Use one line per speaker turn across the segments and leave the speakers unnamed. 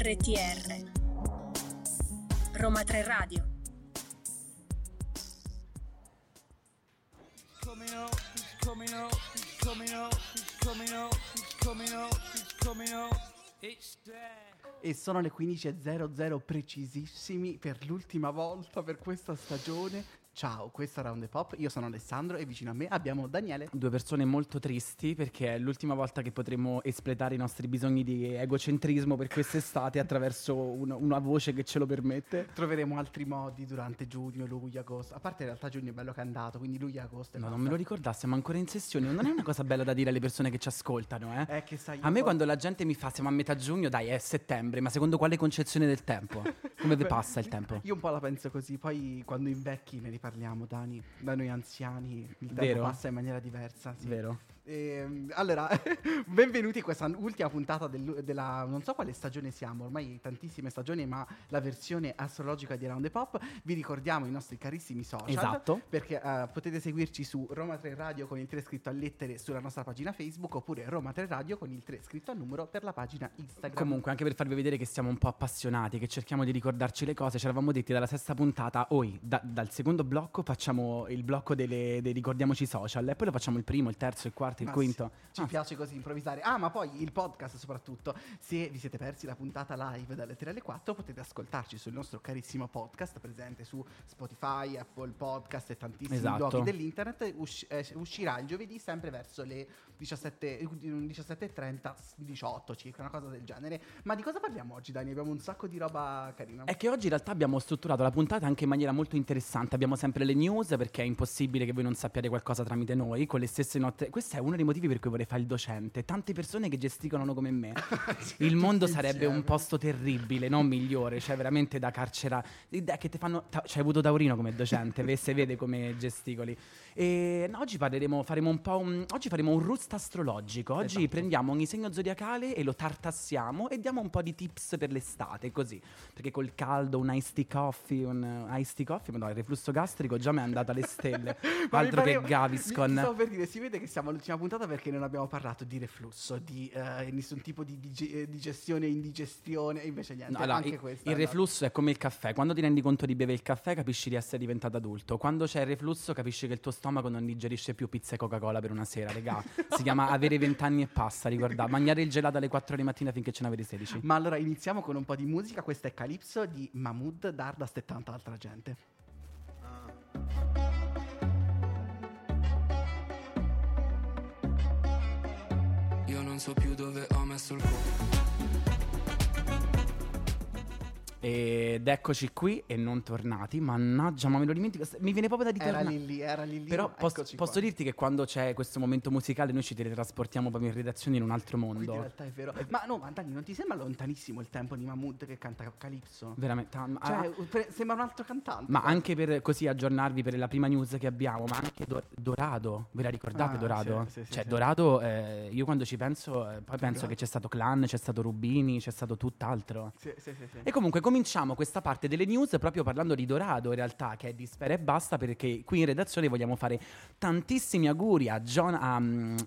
RTR Roma 3 Radio
coming up, he's coming up, he's coming up. It's.
E sono le 15.00 precisissimi per l'ultima volta per questa stagione. Ciao, questo è Round the Pop, io sono Alessandro e vicino a me abbiamo Daniele.
Due persone molto tristi perché è l'ultima volta che potremo espletare i nostri bisogni di egocentrismo per quest'estate attraverso un- una voce che ce lo permette.
Troveremo altri modi durante giugno, luglio, agosto. A parte in realtà giugno è bello che è andato, quindi luglio e agosto. e
No, non me lo ricordasse, siamo ancora in sessione. Non è una cosa bella da dire alle persone che ci ascoltano, eh?
È che sai,
A me
io-
quando la gente mi fa siamo a metà giugno, dai, è settembre, ma secondo quale concezione del tempo? Come vi passa il tempo?
Io un po' la penso così, poi quando invecchi ne riparliamo, Dani. Da noi anziani il tempo
Vero?
passa in maniera diversa. Sì.
Vero?
Ehm, allora, benvenuti a questa ultima puntata del- della. Non so quale stagione siamo, ormai tantissime stagioni, ma la versione astrologica di Round the Pop. Vi ricordiamo i nostri carissimi social.
Esatto.
Perché eh, potete seguirci su Roma 3 Radio con il 3 scritto a lettere sulla nostra pagina Facebook oppure Roma 3 Radio con il 3 scritto a numero per la pagina Instagram.
Comunque, anche per farvi vedere che siamo un po' appassionati, che cerchiamo di ricordarci le cose, ci eravamo detti dalla sesta puntata, oi, da- dal secondo blocco facciamo il blocco delle, dei ricordiamoci social, e poi lo facciamo il primo, il terzo, il quarto, il
Ma
quinto.
sì, ci
Ah,
piace così improvvisare. Ah, ma poi il podcast soprattutto. Se vi siete persi la puntata live dalle 3 alle 4 potete ascoltarci sul nostro carissimo podcast presente su Spotify, Apple Podcast e tantissimi
Esatto.
luoghi dell'internet. Usci- eh, uscirà il giovedì sempre verso le 17, eh, 17.30, 18 circa, una cosa del genere. Ma di cosa parliamo oggi, Dani? Abbiamo un sacco di roba carina.
È che oggi in realtà abbiamo strutturato la puntata anche in maniera molto interessante. Abbiamo sempre le news perché è impossibile che voi non sappiate qualcosa tramite noi, con le stesse note. Questo è uno dei motivi per cui vorrei fare il docente. Tante persone che gesticolano come me. Il mondo sarebbe un posto terribile, non migliore, cioè veramente da carcera. Che ti fanno. ta- C'hai avuto Taurino come docente, se vede come gesticoli. E no, oggi parleremo, faremo un po' un, oggi faremo un roost astrologico. Oggi
Esatto.
prendiamo ogni segno zodiacale e lo tartassiamo e diamo un po' di tips per l'estate, così. Perché col caldo un iced tea coffee, un uh, iced tea coffee, ma no, il reflusso gastrico già mi è andato alle stelle. Altro che Gaviscon.
Stavo per dire, si vede che siamo all'ultima puntata perché non abbiamo parlato di reflusso, di eh, nessun tipo di dige- eh, digestione, indigestione, e invece niente.
No, allora,
anche
il,
questa.
il
è
reflusso è come il caffè. Quando ti rendi conto di bere il caffè, capisci di essere diventato adulto. Quando c'è il reflusso, capisci che il tuo stomaco non digerisce più pizza e Coca-Cola per una sera, regà. Si chiama avere 20 anni e passa, ricordate. Mangiare il gelato alle 4 di mattina finché ce ne avete 16.
Ma allora iniziamo con un po' di musica. Questa è Calypso di Mahmood e tanta altra gente.
Non so più dove ho messo il cuore.
Ed eccoci qui e non tornati. Mannaggia, ma me lo dimentico. Mi viene proprio da
Era
ritornare.
lì lì, era lì lì.
Però posso, posso dirti che quando c'è questo momento musicale noi ci teletrasportiamo proprio in redazione in un altro
Quindi in
mondo.
realtà è vero. Ma no, ma Dani, non ti sembra lontanissimo il tempo di Mahmood che canta Calypso?
Veramente. ah, ma-
Cioè, pre- sembra un altro cantante.
Ma anche per così aggiornarvi per la prima news che abbiamo, ma anche Do- Dorado, ve la ricordate
Ah,
Dorado?
sì, sì,
cioè
sì.
Dorado, eh, io quando ci penso, eh, poi penso
Dorado.
che c'è stato Clan, c'è stato Rubini, c'è stato tutt'altro.
Sì, sì, sì.
E comunque cominciamo questa parte delle news proprio parlando di Dorado in realtà, che è di Sfera e Basta, perché qui in redazione vogliamo fare tantissimi auguri a, John-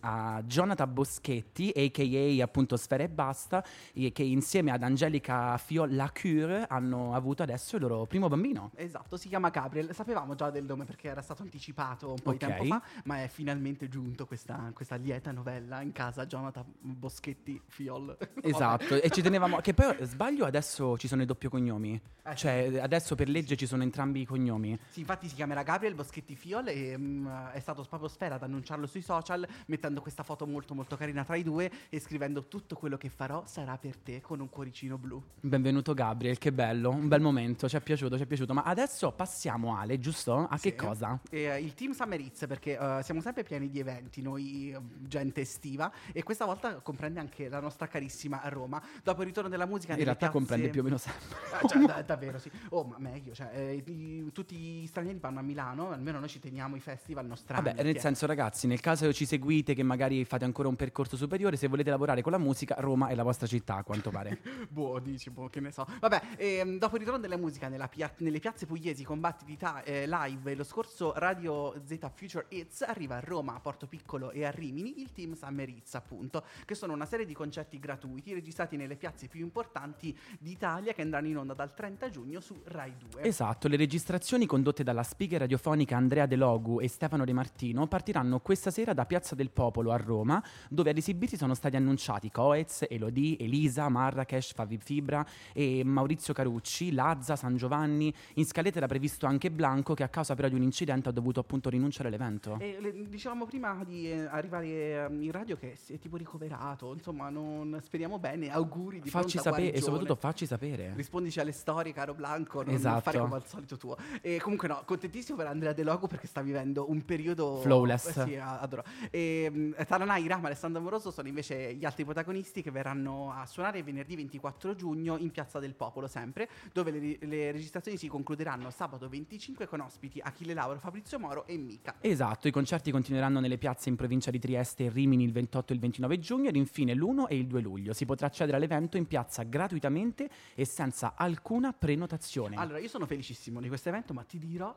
a, a Jonathan Boschetti, a.k.a. appunto Sfera e Basta, e che insieme ad Angelica Fiol-Lacure hanno avuto adesso il loro primo bambino.
Esatto, si chiama Gabriel. Sapevamo già del nome perché era stato anticipato un po' di
Ok.
tempo fa, ma è finalmente giunto questa, questa lieta novella in casa Jonathan Boschetti Fiol.
Esatto, e ci tenevamo. Che poi sbaglio adesso ci sono i doppio cognomi.
Eh,
cioè, adesso per legge ci sono entrambi i cognomi.
Sì, infatti si chiamerà Gabriel Boschetti Fiol e mm, è stato proprio Sfera ad annunciarlo sui social mettendo questa foto molto molto carina tra i due e scrivendo tutto quello che farò sarà per te con un cuoricino blu.
Benvenuto Gabriel, che bello, un bel momento, ci è piaciuto, ci è piaciuto. Ma adesso passiamo Ale, giusto? A
Sì.
che cosa?
Eh, il team Summer Hits perché eh, siamo sempre pieni di eventi, noi eh, gente estiva e questa volta comprende anche la nostra carissima Roma. Dopo il ritorno della musica
In realtà comprende più o meno sempre.
Ah, cioè, da- davvero sì. Oh, ma meglio, cioè, eh, i- tutti gli stranieri vanno a Milano, almeno noi ci teniamo i festival nostrani.
Vabbè, nel senso, ragazzi, nel caso ci seguite, che magari fate ancora un percorso superiore, se volete lavorare con la musica, Roma è la vostra città, a quanto pare.
Boh, dici, boh, che ne so. Vabbè, ehm, dopo il ritorno della musica nella pia- nelle piazze pugliesi con battità eh, live e lo scorso Radio Z Future Hits arriva a Roma, a Porto Piccolo e a Rimini il team Summer Hits, appunto, che sono una serie di concerti gratuiti registrati nelle piazze più importanti d'Italia che andranno in onda dal 30 giugno su Rai 2.
Esatto, le registrazioni condotte dalla speaker radiofonica Andrea De Logu e Stefano De Martino partiranno questa sera da Piazza del Popolo a Roma, dove ad esibirsi sono stati annunciati Coez, Elodie, Elisa, Marrakesh, Favi Fibra e Maurizio Carucci, Lazza, San Giovanni. In scaletta era previsto anche Blanco, che a causa però di un incidente ha dovuto appunto rinunciare all'evento.
E le- dicevamo prima di eh, arrivare ehm, in radio che si è tipo ricoverato, insomma, non speriamo bene, auguri di
Facci sapere e soprattutto facci sapere.
Rispondici alle storie, caro Blanco, non
Esatto.
fare come al solito tuo. E comunque no, contentissimo per Andrea De Logo perché sta vivendo un periodo...
Flawless.
Eh sì, adoro. E, mh, Taranai, Rama e Alessandro Amoroso sono invece gli altri protagonisti che verranno a suonare venerdì 24 giugno in Piazza del Popolo, sempre, dove le, le registrazioni si concluderanno sabato 25 con ospiti Achille Lauro, Fabrizio Moro e Mica.
Esatto, i concerti continueranno nelle piazze in provincia di Trieste e Rimini il 28 e il 29 giugno ed infine l'1 e il 2 luglio. Si potrà accedere all'evento in piazza gratuitamente e senza alcuna prenotazione.
Allora, io sono felicissimo di questo evento, ma ti dirò.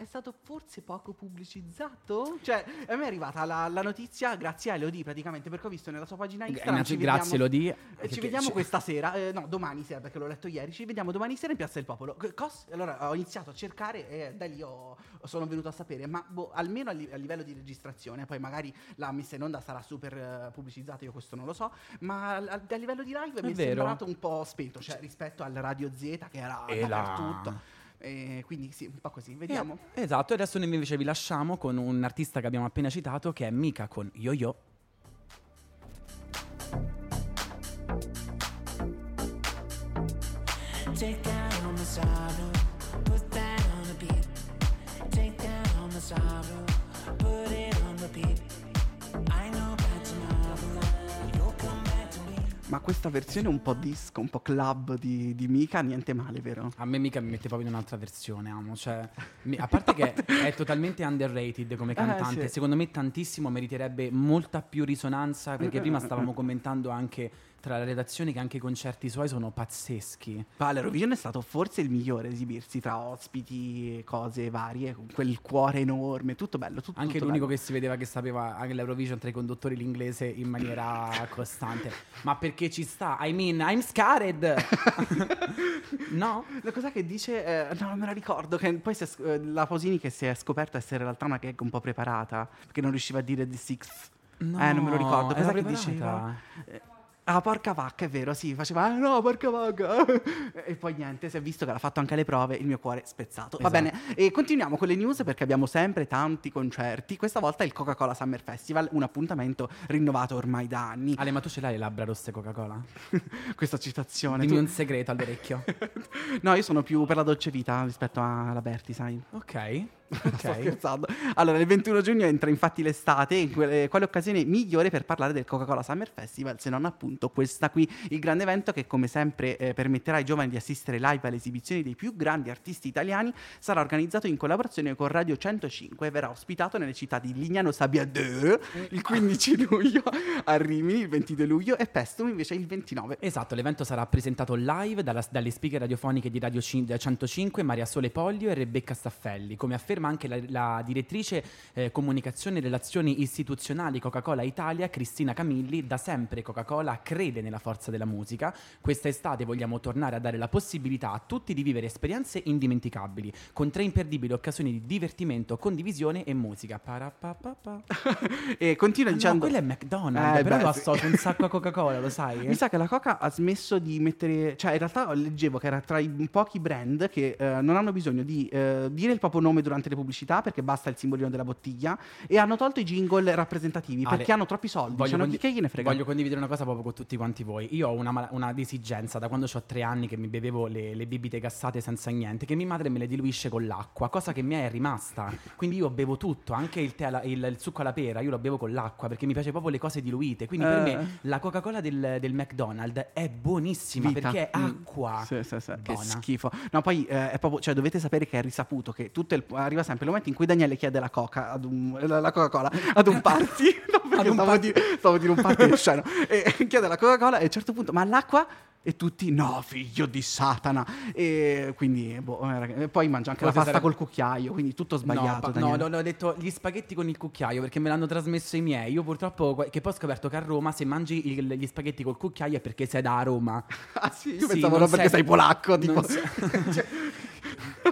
È stato forse poco pubblicizzato? Cioè, a me è arrivata la, la notizia grazie a Elodie praticamente, perché ho visto nella sua pagina Instagram. Ci
grazie
vediamo-
Elodie.
eh, Ci vediamo
cioè-
questa sera, eh, no, domani sera perché l'ho letto ieri. Ci vediamo domani sera in Piazza del Popolo. Cos- allora ho iniziato a cercare e da lì ho- sono venuto a sapere, ma boh, almeno a, li- a livello di registrazione, poi magari la messa in onda sarà super eh, pubblicizzata, io questo non lo so, ma a, a livello di live
È
mi è
vero.
sembrato un po' spento, cioè rispetto al Radio Z che era
E.
Eh, quindi sì, un po' così, vediamo.
Eh, esatto, e adesso noi invece vi lasciamo con un artista che abbiamo appena citato che è Mika con Yo Yo.
Take on the sorrow, put that on a beat. Take on the sorrow,
Ma questa versione un po' disco, un po' club di, di Mika, niente male, vero?
A me mica mi mette proprio in un'altra versione, amo. Cioè, mi- a parte che è totalmente underrated come
Eh,
cantante,
sì.
secondo me tantissimo meriterebbe molta più risonanza. Perché prima stavamo
mm.
commentando anche tra la redazione che anche i concerti suoi sono pazzeschi.
L'Eurovision è stato forse il migliore esibirsi tra ospiti cose varie, con quel cuore enorme, tutto bello. Tutto,
Anche
tutto
l'unico
bello.
che si vedeva che sapeva anche l'Eurovision tra i conduttori l'inglese in maniera costante. Ma perché ci sta? I mean, I'm scared. no?
La cosa che dice, eh, no, non me la ricordo, che poi si è eh, la Posini che si è scoperta essere in realtà una gag un po' preparata, perché non riusciva a dire The Sixth.
No,
eh, non me lo ricordo. Cosa che diceva? Eh, Ah, porca vacca, è vero, sì, faceva, ah, no, porca vacca. e poi niente, si è visto che l'ha fatto anche alle prove, il mio cuore spezzato. Va
Esatto.
bene, e continuiamo con le news perché abbiamo sempre tanti concerti. Questa volta il Coca-Cola Summer Festival, un appuntamento rinnovato ormai da anni.
Ale, ma tu ce l'hai le labbra rosse Coca-Cola?
Questa citazione.
Dimmi
tu-
un segreto all'orecchio.
no, io sono più per la dolce vita rispetto alla Berti, sai.
ok.
Sto
Ok.
scherzando. Allora, il 21 giugno entra infatti l'estate, in quelle- quale occasione migliore per parlare del Coca-Cola Summer Festival, se non appunto questa qui, il grande evento che come sempre eh, permetterà ai giovani di assistere live alle esibizioni dei più grandi artisti italiani, sarà organizzato in collaborazione con Radio 105 e verrà ospitato nelle città di Lignano Sabbiadè il 15 luglio, a Rimini il 22 luglio e Pestum invece il 29.
Esatto, l'evento sarà presentato live dalla- dalle speaker radiofoniche di Radio Cin- 105, Maria Sole Poglio e Rebecca Staffelli, come afferma anche la, la direttrice eh, comunicazione e relazioni istituzionali Coca-Cola Italia, Cristina Camilli. Da sempre Coca-Cola crede nella forza della musica. Questa estate vogliamo tornare a dare la possibilità a tutti di vivere esperienze indimenticabili, con tre imperdibili occasioni di divertimento, condivisione e musica. Parapapapa.
e continua
Ah, no,
dicendo...
quello è McDonald's,
Eh,
però
beh,
lo associo un sacco a Coca-Cola, lo sai?
Mi sa che la Coca ha smesso di mettere, cioè in realtà leggevo che era tra i pochi brand che eh, non hanno bisogno di eh, dire il proprio nome durante le pubblicità perché basta il simbolino della bottiglia e hanno tolto i jingle rappresentativi
Ale,
perché hanno troppi soldi.
Voglio,
Cioè,
condi-
che gliene frega?
voglio condividere una cosa proprio con tutti quanti voi. Io ho una, mala- una disigenza da quando ho tre anni che mi bevevo le, le bibite gassate senza niente, che mia madre me le diluisce con l'acqua, cosa che mi è rimasta. Quindi io bevo tutto, anche il, tè alla- il- il succo alla pera, io lo bevo con l'acqua perché mi piace proprio le cose diluite. Quindi per
Eh.
me la Coca-Cola del, del McDonald's è buonissima
Vita.
perché è
Mm.
acqua.
Sì, sì, sì, che schifo. No, poi eh, è proprio, cioè, dovete sapere che è risaputo che tutto il- arriva sempre il momento in cui Daniele chiede la coca ad un, la, la Coca-Cola ad un party. no, perché
Ad un
stavo,
party.
Di, stavo di un party di scena. E chiede la Coca-Cola e a un certo punto, ma l'acqua? E tutti, no, figlio di Satana. E quindi, boh, e poi mangia anche la
Forse
pasta
sarebbe-
col cucchiaio, quindi tutto sbagliato.
No, pa- no, no, ho detto gli spaghetti con il cucchiaio perché me l'hanno trasmesso i miei. Io purtroppo, che poi ho scoperto che a Roma se mangi il- gli spaghetti col cucchiaio è perché sei da Roma.
Ah sì, io
Sì,
pensavo
non
no, perché
sei-
sei polacco. Tipo.
non sei-
Cioè,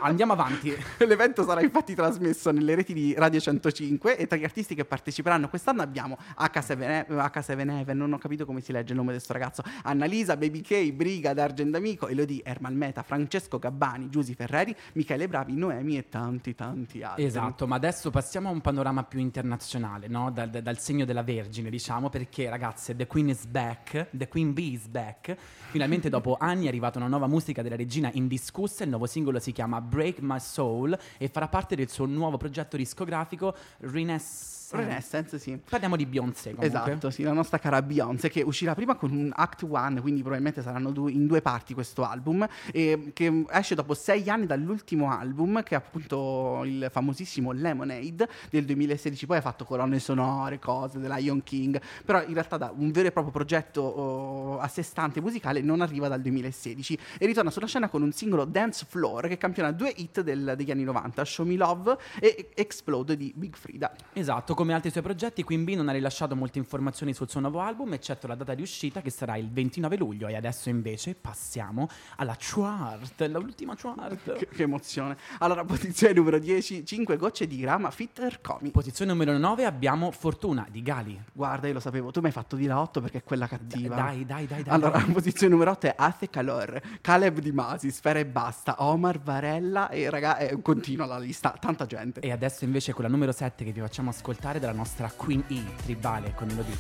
Andiamo avanti.
L'evento sarà infatti trasmesso nelle reti di Radio 105 e tra gli artisti che parteciperanno quest'anno abbiamo H7, H7 Heaven, non ho capito come si legge il nome di questo ragazzo, Annalisa, Baby K, Briga, D'Argent D'Amico, Elodie, Ermal Meta, Francesco Gabbani, Giusy Ferreri, Michele Bravi, Noemi e tanti tanti altri.
Esatto, ma adesso passiamo a un panorama più internazionale, no? dal, dal- dal segno della Vergine, diciamo, perché ragazze, The Queen is back, The Queen Bee is back. Finalmente dopo anni è arrivata una nuova musica della regina indiscussa, il nuovo singolo si chiama Break My Soul e farà parte del suo nuovo progetto discografico Renaissance.
Renaissance, sì.
Parliamo di Beyoncé comunque.
Esatto, sì, la nostra cara Beyoncé che uscirà prima con un Act One, quindi probabilmente saranno due- in due parti questo album, e che esce dopo sei anni dall'ultimo album, che è appunto il famosissimo Lemonade del 2016, poi ha fatto colonne sonore, cose della Lion King, però in realtà da un vero e proprio progetto oh, a sé stante musicale non arriva dal 2016 e ritorna sulla scena con un singolo Dance Floor che campiona due hit del- degli anni 90, Show Me Love e Explode di Big Frida.
Esatto, come altri suoi progetti, Queen Bee non ha rilasciato molte informazioni sul suo nuovo album, eccetto la data di uscita che sarà il 29 luglio. E adesso invece passiamo alla chart, l'ultima chart.
Che, che emozione. Allora, posizione numero 10, 5 gocce di grama Fitter Comi.
Posizione numero 9 abbiamo Fortuna di Gali.
Guarda, io lo sapevo, tu mi hai fatto di la 8 perché è quella cattiva.
Dai, dai, dai, dai.
Allora,
dai.
posizione numero 8 è Ace Calor, Caleb Di Masi, Sfera e Basta, Omar Varella e raga, eh, continua la lista, tanta gente.
E adesso invece quella numero 7 che vi facciamo ascoltare dalla nostra Queen E, tribale con Elodie.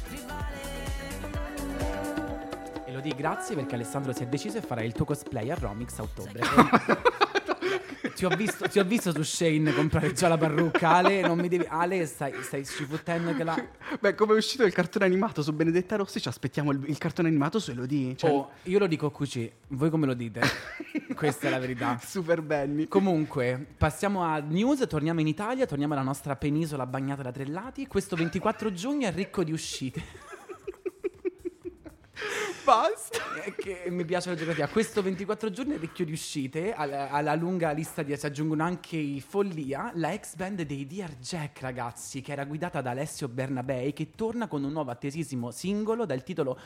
Elodie, grazie perché Alessandro si è deciso e farà il tuo cosplay a Romix a ottobre. ti, ho visto, ti ho visto su Shane comprare già la parrucca. Ale, non mi devi. Ale, stai, stai scifottendo che la.
Beh, come è uscito il cartone animato su Benedetta Rossi, ci aspettiamo il, il cartone animato su Elodie. Cioè,
Oh, io lo dico QC, voi come lo dite? Questa è la verità.
Super Benny.
Comunque, passiamo a news, torniamo in Italia, torniamo alla nostra penisola bagnata da tre lati. Questo 24 giugno è ricco di uscite.
Basta.
Eh, che mi piace la geografia. Questo 24 giugno è ricchio di uscite. Alla, alla lunga lista di si aggiungono anche i Follia, la ex band dei Dear Jack, ragazzi, che era guidata da Alessio Bernabei, che torna con un nuovo attesissimo singolo dal titolo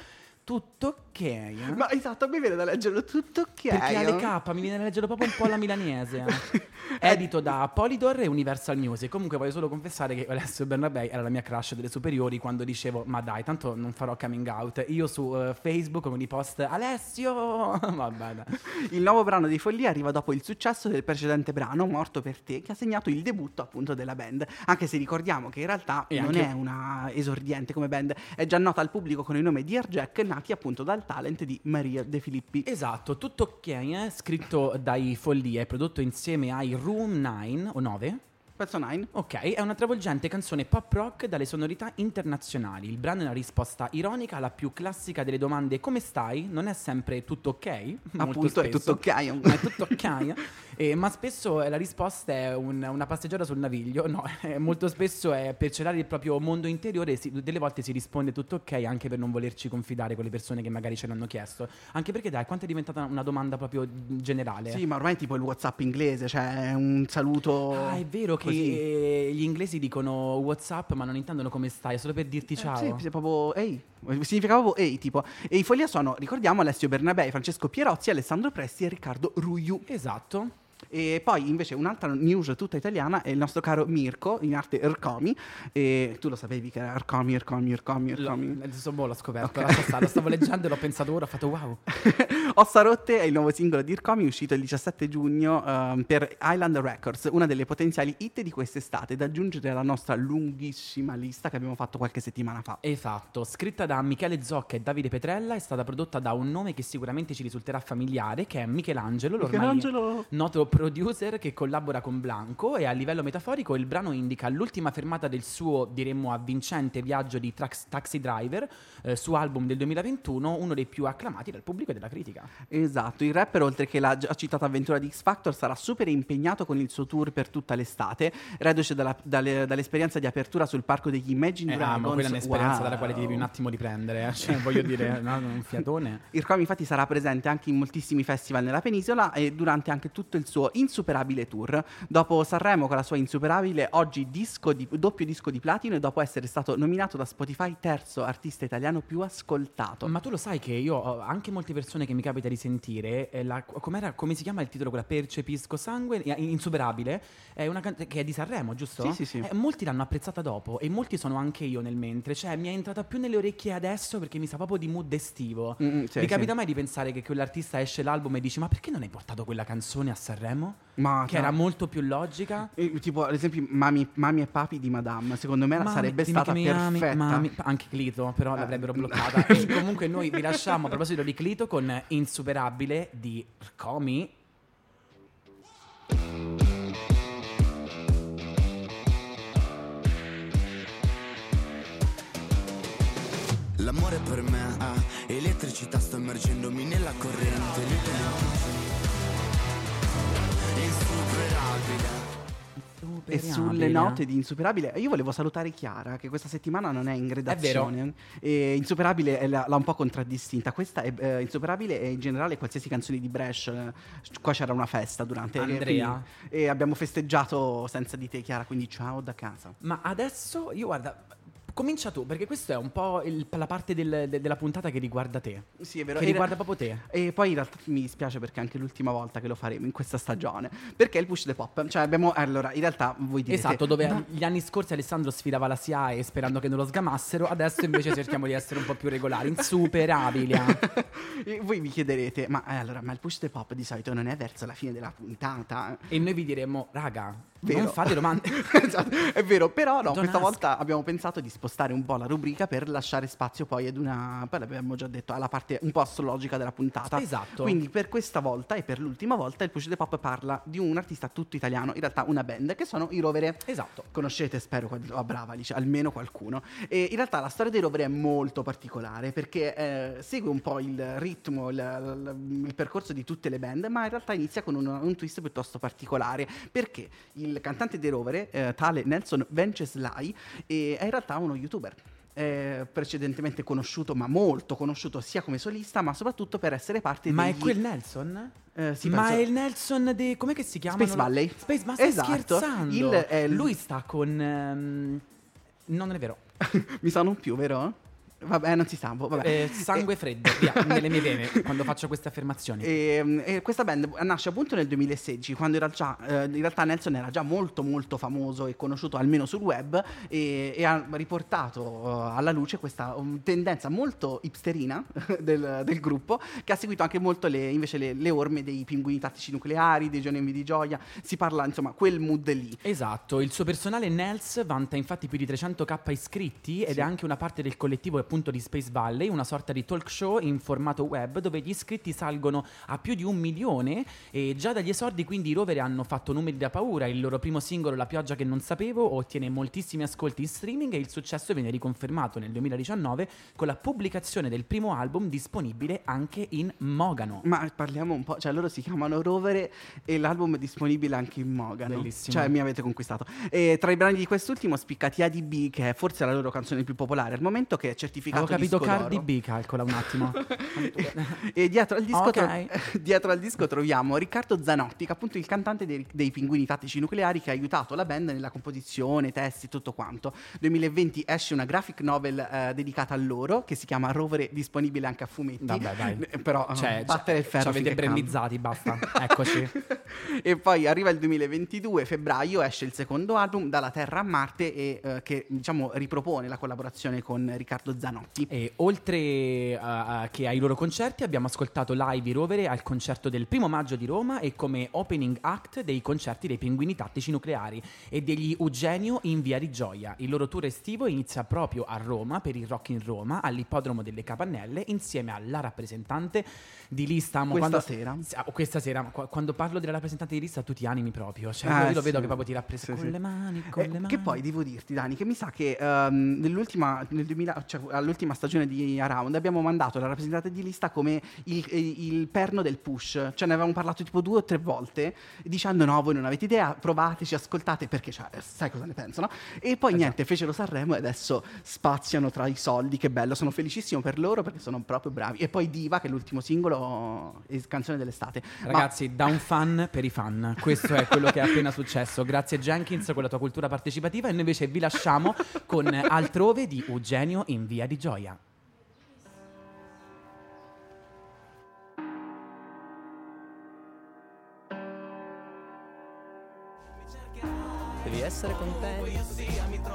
Tutto ok. eh?
Ma esatto, a me viene da leggerlo tutto ok.
Perché alle K mi viene a leggere proprio un po' alla milanese. Edito da Polydor e Universal Music. Comunque voglio solo confessare che Alessio Bernabei era la mia crush delle superiori quando dicevo ma dai, tanto non farò coming out. Io su eh, Facebook con i post Alessio, vabbè. dai.
Il nuovo brano di Follia arriva dopo il successo del precedente brano, Morto per te, che ha segnato il debutto appunto della band. Anche se ricordiamo che in realtà
E
non
anche-
è una esordiente come band, è già nota al pubblico con il nome di Air Jack, nati appunto dal talent di Maria De Filippi.
Esatto, tutto ok, eh? scritto dai Follia e prodotto insieme ai Room 9 o 9.
Pezzo 9.
Ok, è una travolgente canzone pop rock dalle sonorità internazionali. Il brano è una risposta ironica alla più classica delle domande come stai? Non è sempre tutto ok?
Appunto è tutto ok.
Ma è tutto ok? Eh, ma spesso la risposta è un- una passeggiata sul naviglio. No, eh, molto spesso è per celare il proprio mondo interiore. si- delle volte si risponde tutto ok anche per non volerci confidare con le persone che magari ce l'hanno chiesto. Anche perché, dai, quanto è diventata una domanda proprio generale?
Sì, ma ormai è tipo il WhatsApp inglese, cioè un saluto.
Ah, è vero che
così.
eh, gli inglesi dicono WhatsApp, ma non intendono come stai, è solo per dirti ciao.
Eh, sì, proprio ehi. Significa proprio ehi, tipo. E i Follia sono, ricordiamo, Alessio Bernabei, Francesco Pierozzi, Alessandro Presti e Riccardo Ruiu.
Esatto.
E poi invece un'altra news tutta italiana è il nostro caro Mirko, in arte Ercomi. E tu lo sapevi che era Ercomi, Ercomi, Ercomi, Ercomi.
Adesso boh, l'ho scoperto, stare, lo stavo leggendo e l'ho pensato ora, ho fatto wow.
Ossa Rotte è il nuovo singolo di Ircomi uscito il 17 giugno ehm, per Island Records, una delle potenziali hit di quest'estate da aggiungere alla nostra lunghissima lista che abbiamo fatto qualche settimana fa.
Esatto, scritta da Michele Zocca e Davide Petrella, è stata prodotta da un nome che sicuramente ci risulterà familiare, che è Michelangelo, l'ormai
Michelangelo!
noto producer che collabora con Blanco e a livello metaforico il brano indica l'ultima fermata del suo, diremmo, avvincente viaggio di Trax- Taxi Driver eh, su album del 2021, uno dei più acclamati dal pubblico e dalla critica.
Esatto, il rapper oltre che la già citata avventura di X Factor sarà super impegnato con il suo tour per tutta l'estate, reduce dalla- dalle- dall'esperienza di apertura sul parco degli Imagine
Eh,
Dragons.
amo, quella è un'esperienza
Wow.
dalla quale ti devi un attimo riprendere, eh. cioè, voglio dire, no, un fiatone.
Ircomi infatti sarà presente anche in moltissimi festival nella penisola e durante anche tutto il suo insuperabile tour. Dopo Sanremo con la sua insuperabile, oggi disco di- doppio disco di platino e dopo essere stato nominato da Spotify terzo artista italiano più ascoltato.
Ma tu lo sai che io anche molte persone che mi capita di sentire, eh, la- come si chiama il titolo, quella Percepisco Sangue, eh, Insuperabile, è una can- che è di Sanremo, giusto?
Sì, sì, sì.
Eh, molti l'hanno apprezzata dopo e molti sono anche io nel mentre, cioè mi è entrata più nelle orecchie adesso perché mi sa proprio di mood estivo.
Mm, mm, sì,
Mi
sì.
capita mai di pensare che quell'artista esce l'album e dici ma perché non hai portato quella canzone a Sanremo?
Ma
Che era molto più logica?
Eh, Tipo, ad esempio, mami, Mami e Papi di Madame, secondo me
Mami,
sarebbe stata
che mi ami,
perfetta.
mami. anche Clito, però
Eh,
l'avrebbero bloccata. e comunque noi vi lasciamo a proposito di Clito con Insuperabile di Comi.
L'amore per me ha elettricità, sto immergendomi nella corrente.
E sulle note di Insuperabile, io volevo salutare Chiara, che questa settimana non è in redazione. E Insuperabile è la- l'ha un po' contraddistinta. Questa è eh, Insuperabile e in generale qualsiasi canzone di Brescia. eh, Qua c'era una festa durante
Andrea.
e abbiamo festeggiato senza di te, Chiara. Quindi ciao da casa.
Ma adesso io guarda, comincia tu, perché questa è un po' il- la parte del- de- della puntata che riguarda te.
Sì, è vero.
Che
E-
riguarda proprio te.
E poi in realtà mi dispiace perché è anche l'ultima volta che lo faremo in questa stagione. Perché il push the pop. Cioè, abbiamo. Allora, in realtà voi direte.
Esatto, dove
"Ma-
gli anni scorsi Alessandro sfidava la SIAE sperando che non lo sgamassero, adesso invece cerchiamo di essere un po' più regolari, insuperabili. eh.
Voi vi chiederete, ma eh, allora, ma il push the pop di solito non è verso la fine della puntata?
E noi vi diremo, raga,
Vero.
non fate domande.
Esatto, è vero, però no,
Don't
questa
ask.
volta abbiamo pensato di spostare un po' la rubrica per lasciare spazio poi ad una, poi l'abbiamo già detto, alla parte un po' astrologica della puntata.
Esatto.
Quindi per questa volta e per l'ultima volta il Push the Pop parla di un artista tutto italiano, in realtà una band, che sono i Rovere.
Esatto.
Conoscete, spero, qual- oh, brava Alice, almeno qualcuno. E in realtà la storia dei Rovere è molto particolare perché eh, segue un po' il ritmo, il, il- il percorso di tutte le band, ma in realtà inizia con un, un twist piuttosto particolare perché il cantante dei Rovere, eh, tale Nelson Venceslai, eh, è in realtà uno youtuber. È precedentemente conosciuto, ma molto conosciuto sia come solista, ma soprattutto per essere parte
Ma è
degli-
quel Nelson?
Eh, sì,
ma
penso-
è il Nelson di... com'è che si chiama?
Space Valley.
Space, ma
Esatto.
scherzando?
Il- è il-
Lui sta con... No, non è vero.
Mi sa non più, vero? Vabbè, non si sa. boh, Vabbè.
Eh, sangue freddo, via, nelle mie vene, quando faccio queste affermazioni.
E, e questa band nasce appunto nel 2016, quando in realtà, eh, in realtà Nelson era già molto molto famoso e conosciuto almeno sul web e, e ha riportato eh, alla luce questa um, tendenza molto hipsterina del, del gruppo che ha seguito anche molto le, invece le, le orme dei pinguini tattici nucleari, dei Giorni di Gioia, si parla insomma quel mood lì.
Esatto, il suo personale Nels vanta infatti più di 300k iscritti ed è anche una parte del collettivo appunto di Space Valley, una sorta di talk show in formato web dove gli iscritti salgono a più di un milione e già dagli esordi quindi i rover hanno fatto numeri da paura, il loro primo singolo La pioggia che non sapevo ottiene moltissimi ascolti in streaming e il successo viene riconfermato nel 2019 con la pubblicazione del primo album disponibile anche in Mogano.
Ma parliamo un po', cioè loro si chiamano Rovere e l'album è disponibile anche in Mogano.
Bellissimo.
Cioè mi avete conquistato. E tra i brani di quest'ultimo spicca TADB, che è forse la loro canzone più popolare al momento, che è certificato certificato
Avevo capito Cardi
d'oro.
B, calcola un attimo.
E dietro al, disco
Ok.
tro- dietro al disco troviamo Riccardo Zanotti, che è appunto il cantante dei, dei Pinguini Tattici Nucleari, che ha aiutato la band nella composizione, testi, tutto quanto. 2020 esce una graphic novel eh, dedicata a loro, che si chiama Rovere, disponibile anche a fumetti.
Vabbè, dai.
Eh, Però eh,
Cioè,
battere il ferro
Ci avete brandizzati, basta. Eccoci.
e poi arriva il 2022, febbraio, esce il secondo album, Dalla Terra a Marte, e, eh, che diciamo ripropone la collaborazione con Riccardo Zanotti.
E oltre a- a- che ai loro concerti abbiamo ascoltato live i Rovere al concerto del primo maggio di Roma e come opening act dei concerti dei Pinguini Tattici Nucleari e degli Eugenio in Via di Gioia. Il loro tour estivo inizia proprio a Roma per il Rock in Roma all'ippodromo delle Capannelle insieme alla rappresentante di lista. Amo,
Questa
quando-
sera.
Ah, questa sera, quando parlo della rappresentante di lista tu ti animi proprio. Cioè,
Ah,
io lo
sì.
vedo che proprio ti rappresenta
Sì,
con
sì.
le mani, con
Eh,
le mani.
Che poi devo dirti, Dani, che mi sa che ehm, nell'ultima, nel 2000, cioè, all'ultima stagione di Around abbiamo mandato la rappresentante di lista come il, il- il perno del push. Cioè, ne avevamo parlato tipo due o tre volte, dicendo: No, voi non avete idea, provateci, ascoltate, perché cioè, sai cosa ne pensano. E poi niente, fecero Sanremo e adesso spaziano tra i soldi. Che bello, sono felicissimo per loro perché sono proprio bravi. E poi Diva, che è l'ultimo singolo, è canzone dell'estate. Ma-
Ragazzi, da un fan per i fan. Questo è quello che è appena successo. Grazie Jenkins con la tua cultura partecipativa e noi invece vi lasciamo con Altrove di Eugenio in Via di Gioia.
Devi essere contento.
E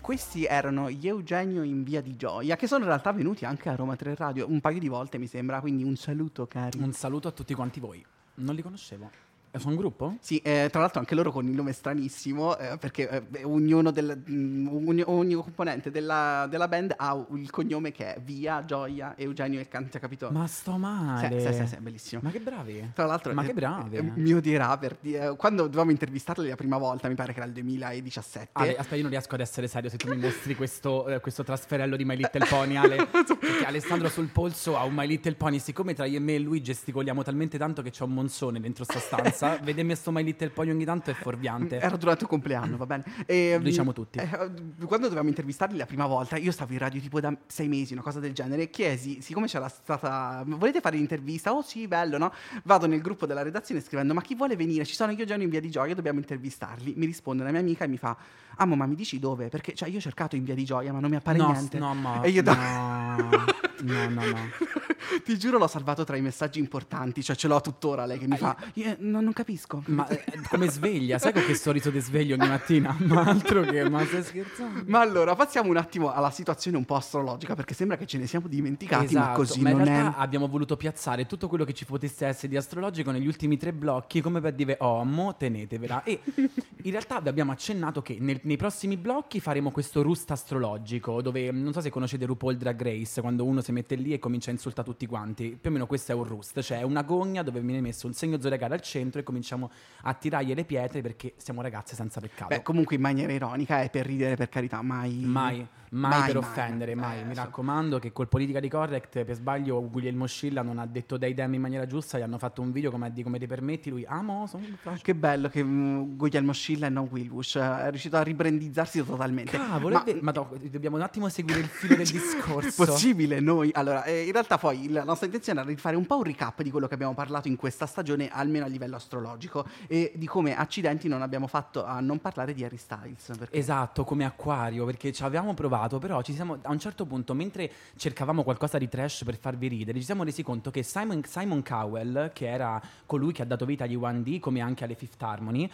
questi erano gli Eugenio in via di Gioia, che sono in realtà venuti anche a Roma 3 Radio un paio di volte, mi sembra. Quindi un saluto, cari.
Un saluto a tutti quanti voi. Non li conoscevo. Eh, Sono un gruppo?
Sì, eh, tra l'altro anche loro con il nome stranissimo, eh, perché eh, ognuno del, mm, ogni, ogni componente della, della band ha il cognome che è Via, Gioia, Eugenio e Canta, capito?
Ma sto male.
Sì, sì, sì, sì, bellissimo.
Ma che bravi.
Tra l'altro,
Ma
eh,
che bravi.
eh, mi odierà per dire- quando dovevamo intervistarli la prima volta, mi pare che era il 2017.
Ale, aspetta, io non riesco ad essere serio se tu mi mostri questo, eh, questo trasferello di My Little Pony, Ale. Perché Alessandro sul polso ha un My Little Pony. Siccome tra io e me e lui gesticoliamo talmente tanto che c'è un monsone dentro sta stanza, vedermi sto My Little Pony ogni tanto è fuorviante.
Era durante il compleanno, va bene. E,
Lo diciamo tutti.
eh, quando dovevamo intervistarli la prima volta, io stavo in radio tipo da sei mesi, una cosa del genere. Chiesi, siccome c'era stata. Volete fare l'intervista? Oh sì, bello, no? Vado nel gruppo della redazione scrivendo: Ma chi vuole venire? Ci sono io già in via di gioia, dobbiamo intervistarli. Mi risponde una mia amica e mi fa: Amo, ma mi dici dove? Perché cioè, io ho cercato in via di gioia, ma non mi appare
no,
niente.
no, ma
E io da-
no, no, no, no.
Ti giuro, l'ho salvato tra i messaggi importanti. Cioè, ce l'ho tuttora lei che mi fa: Io non, non capisco.
Ma eh, come sveglia? Sai con che sorriso ti sveglio ogni mattina? Ma altro che, ma stai scherzando?
Ma allora, passiamo un attimo alla situazione un po' astrologica, perché sembra che ce ne siamo dimenticati, ma così
Esatto, ma in
non
realtà
è.
abbiamo voluto piazzare tutto quello che ci potesse essere di astrologico negli ultimi tre blocchi, come per dire, oh, mo tenetevela. E in realtà abbiamo accennato che nel- nei prossimi blocchi faremo questo rust astrologico, dove non so se conoscete RuPaul Drag Race, quando uno si mette lì e comincia a insultare tutti quanti. Più o meno questo è un rust, cioè è una gogna dove viene messo un segno zodiacale al centro e cominciamo a tirargli le pietre perché siamo ragazze senza peccato.
Beh, comunque in maniera ironica, è per ridere, per carità, mai.
Mai, mai,
Mai,
per
mai.
offendere, mai.
Eh,
Mi
so-
raccomando che col politically correct per sbaglio Guglielmo Scilla non ha detto dei dem in maniera giusta, gli hanno fatto un video come di come ti permetti, lui ah mo sono
Che bello che mm, Guglielmo Scilla e non Wilbush eh, è riuscito a ribrandizzarsi totalmente.
Cavolo,
Ma-
vero. Madò, dobbiamo un attimo seguire il filo del discorso.
Possibile noi. Allora, eh, in realtà poi la nostra intenzione era di fare un po' un recap di quello che abbiamo parlato in questa stagione, almeno a livello astrologico, e di come accidenti non abbiamo fatto a non parlare di Harry Styles. Perché
Esatto, come acquario, perché ci avevamo provato, però ci siamo, a un certo punto, mentre cercavamo qualcosa di trash per farvi ridere, ci siamo resi conto che Simon, Simon Cowell, che era colui che ha dato vita agli 1D, come anche alle Fifth Harmony,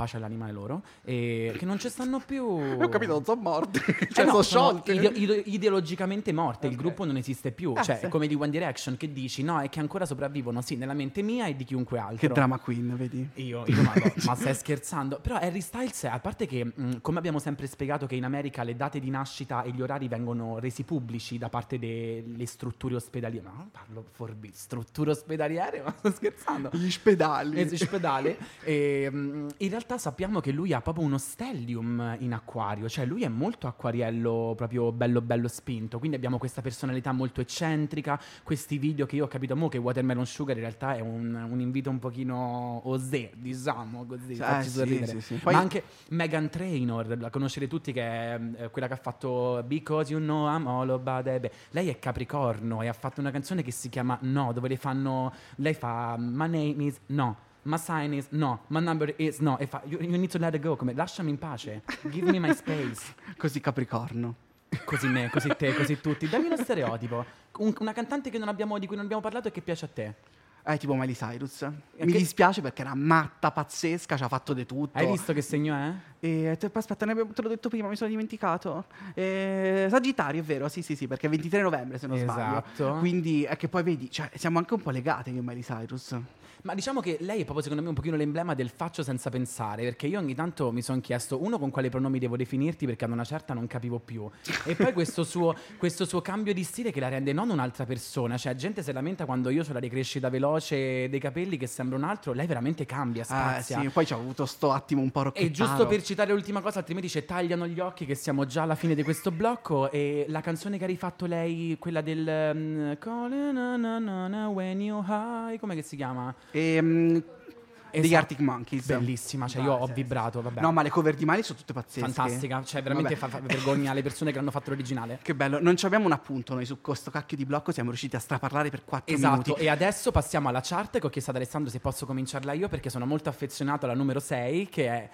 pace all'animale loro, e che non ci stanno più...
Ho capito, sono morti.
Eh
cioè,
no,
sono sciolte.
ide- ide- ideologicamente morte, il
Ok.
gruppo non esiste più.
Ah,
cioè,
sì.
come di One Direction che dici, no, è che ancora sopravvivono, sì, nella mente mia e di chiunque altro.
Che drama queen, vedi?
Io, io ma, ma stai scherzando? Però Harry Styles, a parte che, mh, come abbiamo sempre spiegato, che in America le date di nascita e gli orari vengono resi pubblici da parte delle strutture ospedaliere. Ma non parlo forbi, strutture ospedaliere? Ma sto scherzando?
Gli spedali.
Eh, ospedale. E, mh, in realtà realtà sappiamo che lui ha proprio uno stellium in acquario, cioè lui è molto acquariello, proprio bello bello spinto, quindi abbiamo questa personalità molto eccentrica, questi video che io ho capito mo che Watermelon Sugar in realtà è un, un invito un pochino osè, diciamo così,
Eh,
facci
sì,
sorridere.
sì, sì.
Ma
Poi-
anche Megan Trainor, la conoscete tutti che è eh, quella che ha fatto Because You Know I'm All About It. Lei è Capricorno e ha fatto una canzone che si chiama No, dove le fanno lei fa My name is no. My sign is no, my number is no. E fa you, you need to let it go. Come lasciami in pace. Give me my space.
Così Capricorno.
Così me, così te, così tutti. Dammi uno stereotipo. Un- una cantante che non abbiamo- di cui non abbiamo parlato e che piace a te.
Eh, tipo Miley Cyrus.
E
Mi
che-
dispiace perché era matta, pazzesca, ci ha fatto di tutto.
Hai visto che segno è?
E te- aspetta, ne abbiamo- te l'ho detto prima, mi sono dimenticato. Eh, Sagittario, è vero, sì, sì, sì, perché è 23 novembre se non
Esatto.
sbaglio. Quindi è che poi vedi, cioè, siamo anche un po' legate io e Miley Cyrus.
Ma diciamo che lei è proprio secondo me un pochino l'emblema del faccio senza pensare, perché io ogni tanto mi sono chiesto, uno, con quali pronomi devo definirti, perché ad una certa non capivo più, e poi questo suo, questo suo cambio di stile che la rende non un'altra persona, cioè gente si lamenta quando io ho la ricrescita veloce dei capelli che sembra un altro, lei veramente cambia,
Ah,
spazia.
sì, poi c'ho avuto sto attimo un po' rocchettaro.
E giusto per citare l'ultima cosa, altrimenti ci tagliano gli occhi che siamo già alla fine di questo blocco. E la canzone che ha rifatto lei, quella del um, You High, come che si chiama?
Ehm, degli
Esatto.
Arctic Monkeys.
Bellissima, cioè io ho vibrato, vabbè.
No, ma le cover di Miley sono tutte pazzesche.
Fantastica, cioè veramente fa, fa vergogna alle persone che hanno fatto l'originale.
Che bello, non ci abbiamo un appunto noi su questo cacchio di blocco, siamo riusciti a straparlare per 4
Esatto,
minuti.
e adesso passiamo alla chart che ho chiesto ad Alessandro se posso cominciarla io perché sono molto affezionato alla numero 6 che è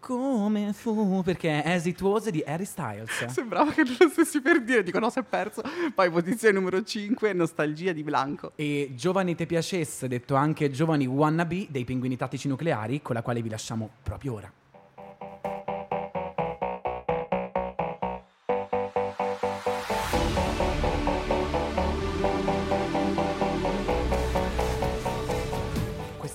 Come fu perché è As It Was di Harry Styles.
Sembrava che lo stessi per dire, dico no, si è perso. Poi posizione numero 5, nostalgia di Blanco.
E Giovani te piacesse, detto anche Giovani Wannabe dei Pinguini Tattici Nucleari, con la quale vi lasciamo proprio ora.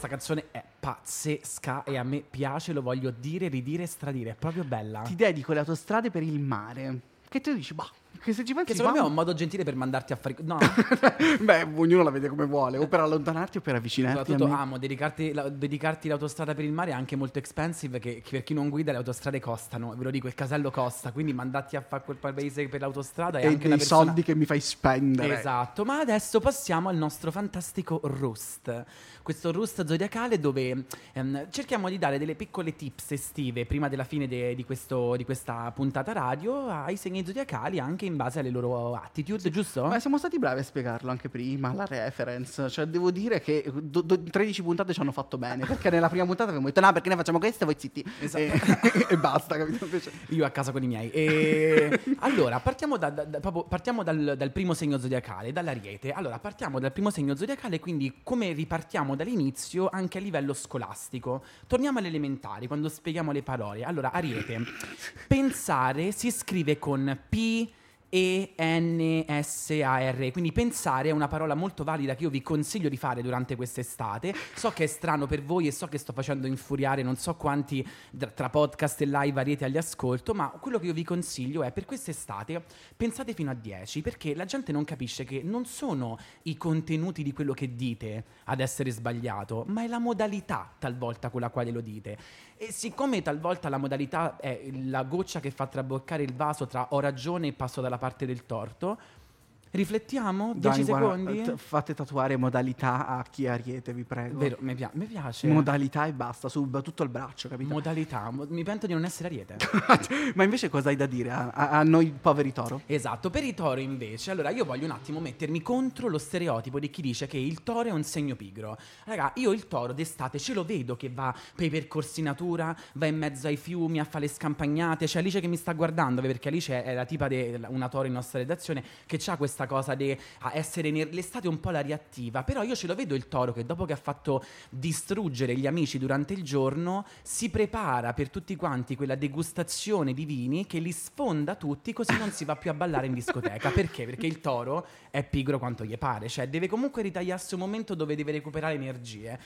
Questa canzone è pazzesca e a me piace, lo voglio dire, ridire e stradire, è proprio bella.
Ti dedico le autostrade per il mare. Che tu dici, bah, che se ci pensi
Che secondo me è un modo gentile per mandarti a fare... No,
Beh, ognuno la vede come vuole, o per allontanarti o per avvicinarti
Soprattutto amo dedicarti, la- dedicarti l'autostrada per il mare è anche molto expensive che, che per chi non guida le autostrade costano, ve lo dico, il casello costa, quindi mandarti a fare quel paese per l'autostrada è
e
anche
dei
persona...
soldi che mi fai spendere.
Esatto, ma adesso passiamo al nostro fantastico Rust. Questo Rust zodiacale dove ehm, cerchiamo di dare delle piccole tips estive prima della fine de- di, questo- di questa puntata radio ai segni zodiacali anche in base alle loro attitude, giusto?
Ma siamo stati bravi a spiegarlo anche prima, la reference. Cioè, devo dire che do- do- 13 puntate ci hanno fatto bene. Perché nella prima puntata avevamo detto, no, perché noi facciamo questo e voi zitti.
Esatto.
E, e basta, capito? Invece-
Io a casa con i miei. E allora, partiamo, da- da- da- proprio- partiamo dal, dal primo segno zodiacale, dall'ariete. Allora, partiamo dal primo segno zodiacale, quindi come ripartiamo dall'inizio anche a livello scolastico. Torniamo alle elementari, quando spieghiamo le parole. Allora, ariete. Pensare si scrive con P... E-N-S-A-R, quindi pensare è una parola molto valida che io vi consiglio di fare durante quest'estate. So che è strano per voi e so che sto facendo infuriare non so quanti tra- podcast e live ariete agli ascolto, ma quello che io vi consiglio è per quest'estate pensate fino a 10 perché la gente non capisce che non sono i contenuti di quello che dite ad essere sbagliato, ma è la modalità talvolta con la quale lo dite. E siccome talvolta la modalità è la goccia che fa traboccare il vaso tra ho ragione e passo dalla parte del torto, riflettiamo 10
Dai, guarda,
secondi.
t- fate tatuare modalità a chi è ariete, vi prego.
Vero, mi, pia- mi piace.
Modalità e basta, su tutto il braccio, capito?
Modalità, mo- mi pento di non essere ariete.
Ma invece cosa hai da dire a, a- a noi poveri toro?
Esatto, per i toro invece, allora io voglio un attimo mettermi contro lo stereotipo di chi dice che il toro è un segno pigro. Raga, io il toro d'estate ce lo vedo che va per i percorsi natura, va in mezzo ai fiumi a fare le scampagnate. C'è Alice che mi sta guardando, perché Alice è la tipa di una toro in nostra redazione che ha questa cosa di essere ner- l'estate un po' la riattiva, però io ce lo vedo il toro che dopo che ha fatto distruggere gli amici durante il giorno si prepara per tutti quanti quella degustazione di vini che li sfonda tutti così non si va più a ballare in discoteca. Perché? Perché il toro è pigro quanto gli pare, cioè deve comunque ritagliarsi un momento dove deve recuperare energie.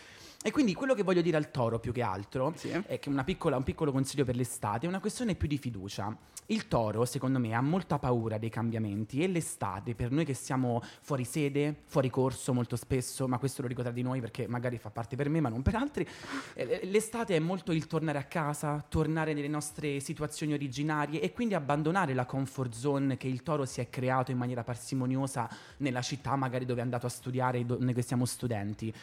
E quindi quello che voglio dire al toro più che altro
Sì.
è che una piccola- un piccolo consiglio per l'estate è una questione più di fiducia. Il toro, secondo me, ha molta paura dei cambiamenti e l'estate, per noi che siamo fuori sede, fuori corso molto spesso, ma questo lo dico tra di noi perché magari fa parte per me, ma non per altri, eh, l'estate è molto il tornare a casa, tornare nelle nostre situazioni originarie e quindi abbandonare la comfort zone che il toro si è creato in maniera parsimoniosa nella città magari dove è andato a studiare, do- noi che siamo studenti.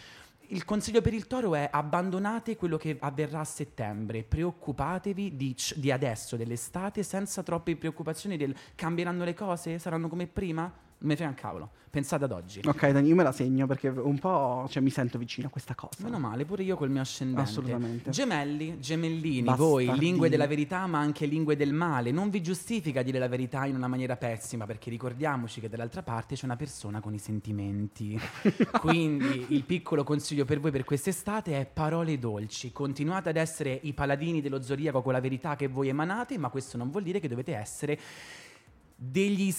Il consiglio per il toro è abbandonate quello che avverrà a settembre, preoccupatevi di, c- di adesso, dell'estate, senza troppe preoccupazioni del cambieranno le cose, saranno come prima? Me frega un cavolo, pensate ad oggi.
Ok, Dani, io me la segno perché un po' cioè, mi sento vicino a questa cosa.
Meno male, pure io col mio ascendente.
Assolutamente.
Gemelli, gemellini,
Bastardini.
voi, lingue della verità ma anche lingue del male. Non vi giustifica dire la verità in una maniera pessima, perché ricordiamoci che dall'altra parte c'è una persona con i sentimenti. Quindi il piccolo consiglio per voi per quest'estate è parole dolci. Continuate ad essere i paladini dello zodiaco con la verità che voi emanate, ma questo non vuol dire che dovete essere degli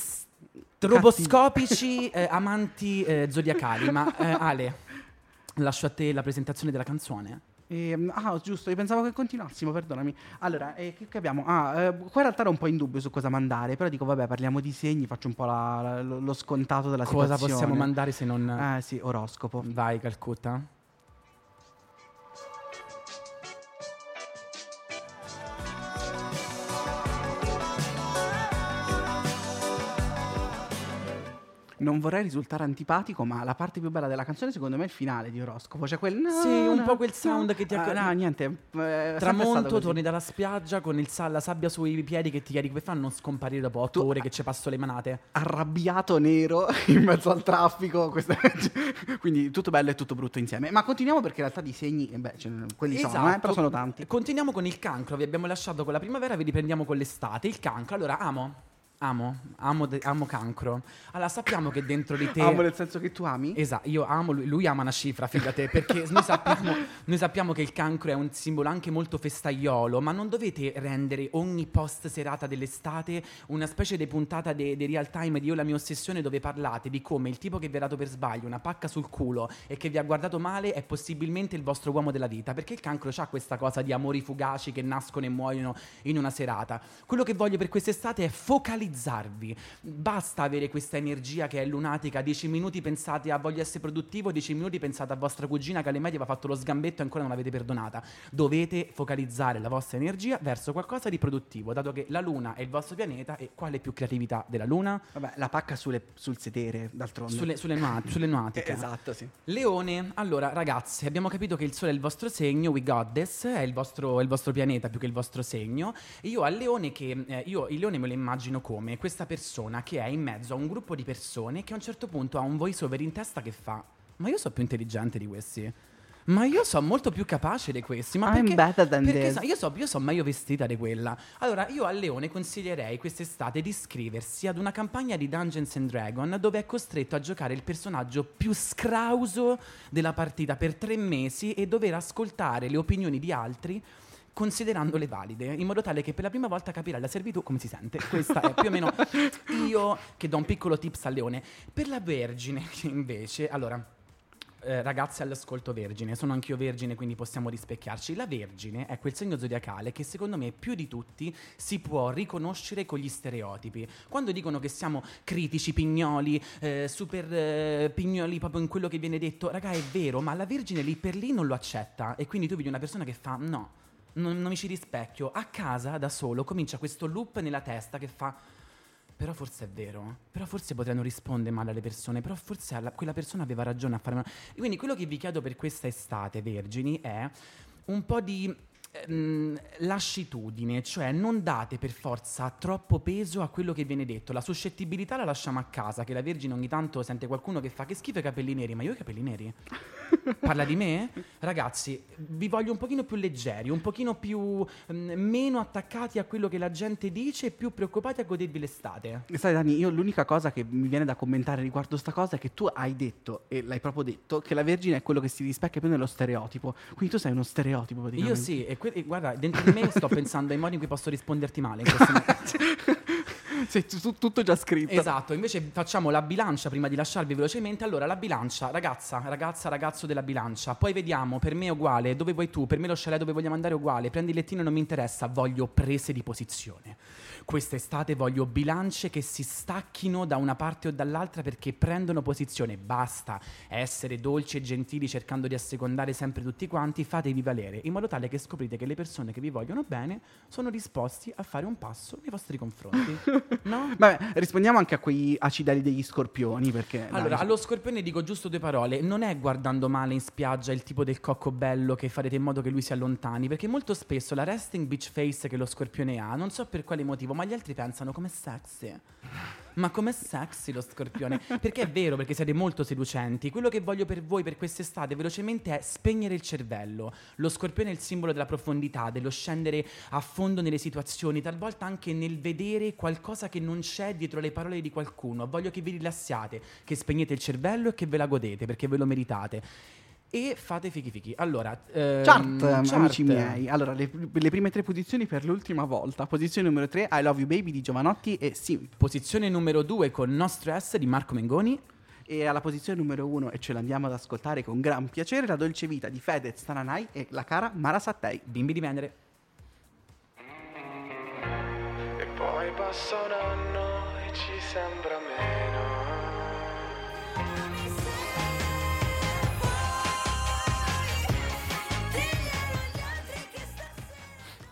stroboscopici eh, amanti eh, zodiacali. Ma eh, Ale, lascio a te la presentazione della canzone.
Ehm, ah, giusto, io pensavo che continuassimo, perdonami. Allora, eh, che, che abbiamo? Ah, eh, qua in realtà ero un po' in dubbio su cosa mandare, però dico, vabbè, parliamo di segni, faccio un po' la- la- lo lo scontato della
Cosa
situazione.
possiamo mandare se non...
Eh sì, oroscopo.
Vai, Calcutta.
Non vorrei risultare antipatico, ma la parte più bella della canzone secondo me è il finale di oroscopo. Cioè quel...
Sì, un po' quel sound che ti
Ah,
acc-
no, niente. eh,
Tramonto, torni dalla spiaggia con il sa- la sabbia sui piedi che ti chiedi come fanno a non scomparire dopo otto
Tu-
ore che ci passo le manate.
arrabbiato nero in mezzo al traffico. questa- Quindi tutto bello e tutto brutto insieme. Ma continuiamo perché in realtà di segni, eh, beh, ne- quelli sono, eh, però sono tanti.
Continuiamo con il cancro, vi abbiamo lasciato con la primavera, vi riprendiamo con l'estate. Il cancro, allora amo, amo, amo, de- amo cancro. Allora sappiamo che dentro di te...
Amo nel senso che tu ami?
Esatto, io amo lui, lui ama una cifra, fidate, perché noi sappiamo, noi sappiamo che il cancro è un simbolo anche molto festaiolo, ma non dovete rendere ogni post serata dell'estate una specie di puntata di real time di Io la mia ossessione dove parlate di come il tipo che vi ha dato per sbaglio una pacca sul culo e che vi ha guardato male è possibilmente il vostro uomo della vita, perché il cancro ha questa cosa di amori fugaci che nascono e muoiono in una serata. Quello che voglio per quest'estate è focalizzarvi. Basta avere questa energia che è lunatica. 10 minuti pensate a voglio essere produttivo, 10 minuti pensate a vostra cugina che alle medie ha fatto lo sgambetto e ancora non l'avete perdonata. Dovete focalizzare la vostra energia verso qualcosa di produttivo, dato che la luna è il vostro pianeta e quale più creatività della luna?
Vabbè, la pacca sulle- sul sedere, d'altronde.
Sulle, sulle, nua- sulle nuatiche.
Esatto, sì.
Leone, allora ragazzi, abbiamo capito che il Sole è il vostro segno, we got this, è il vostro, è il vostro pianeta più che il vostro segno. Io al Leone che, eh, io il Leone me lo immagino come questa persona che è in mezzo a un gruppo di persone che a un certo punto ha un voice over in testa che fa, ma io sono più intelligente di questi. Ma io sono molto più capace di questi. Ma
I'm
perché, perché io so, io so meglio vestita di quella. Allora, io al Leone consiglierei quest'estate di iscriversi ad una campagna di Dungeons and Dragons dove è costretto a giocare il personaggio più scrauso della partita per tre mesi e dover ascoltare le opinioni di altri considerandole valide, in modo tale che per la prima volta capirà la servitù come si sente. Questa è più o meno io che do un piccolo tips al leone. Per la Vergine, invece, allora eh, ragazze all'ascolto vergine, sono anch'io vergine, quindi possiamo rispecchiarci. La vergine è quel segno zodiacale che secondo me più di tutti si può riconoscere con gli stereotipi. Quando dicono che siamo critici, pignoli, eh, super eh, pignoli proprio in quello che viene detto, raga è vero, ma la vergine lì per lì non lo accetta e quindi tu vedi una persona che fa no. Non, non mi ci rispecchio. A casa, da solo, comincia questo loop nella testa che fa però forse è vero, però forse potranno rispondere male alle persone, però forse alla- quella persona aveva ragione a fare. Quindi quello che vi chiedo per questa estate, vergini, è un po' di ehm, lascitudine, cioè non date per forza troppo peso a quello che viene detto. La suscettibilità la lasciamo a casa, che la Vergine ogni tanto sente qualcuno che fa che schifo i capelli neri, ma io ho i capelli neri. Parla di me? Ragazzi, vi voglio un pochino più leggeri, un pochino più mm, meno attaccati a quello che la gente dice e più preoccupati a godervi l'estate.
Sai Dani, io l'unica cosa che mi viene da commentare riguardo sta cosa è che tu hai detto, e l'hai proprio detto, che la Vergine è quello che si rispecchia più nello stereotipo. Quindi tu sei uno stereotipo.
Io sì, e, que- guarda, dentro di me sto pensando ai modi in cui posso risponderti male. In questo momento.
Sei tu- tutto già scritto.
esatto, invece facciamo la bilancia prima di lasciarvi velocemente. Allora, la bilancia, ragazza, ragazza, ragazzo della bilancia, poi vediamo, per me è uguale, dove vuoi tu, per me lo chalet dove vogliamo andare è uguale, prendi il lettino non mi interessa, voglio prese di posizione. Quest'estate voglio bilance che si stacchino da una parte o dall'altra perché prendono posizione. Basta essere dolci e gentili cercando di assecondare sempre tutti quanti, fatevi valere, in modo tale che scoprite che le persone che vi vogliono bene sono disposti a fare un passo nei vostri confronti. No?
Vabbè, rispondiamo anche a quei acidali degli scorpioni perché... dai,
Allora, allo scorpione dico giusto due parole. Non è guardando male in spiaggia il tipo del cocco bello che farete in modo che lui si allontani, perché molto spesso la resting beach face che lo scorpione ha, non so per quale motivo, ma gli altri pensano come sexy. Ma com'è sexy lo scorpione? Perché è vero, perché siete molto seducenti. Quello che voglio per voi per quest'estate velocemente è spegnere il cervello. Lo scorpione è il simbolo della profondità, dello scendere a fondo nelle situazioni, talvolta anche nel vedere qualcosa che non c'è dietro le parole di qualcuno. Voglio che vi rilassiate, che spegnete il cervello e che ve la godete, perché ve lo meritate. E fate fichi fichi. Allora, ehm,
Chart,
chart.
amici miei. Allora, le, le prime tre posizioni per l'ultima volta. Posizione numero 3, I Love You Baby di Giovanotti e Simp.
Posizione numero 2 con No Stress di Marco Mengoni.
E alla posizione numero 1, e ce l'andiamo ad ascoltare con gran piacere, La Dolce Vita di Fedez Tananai e la cara Mara Sattei.
Bimbi di Venere.
E poi passa un anno e ci sembra meno.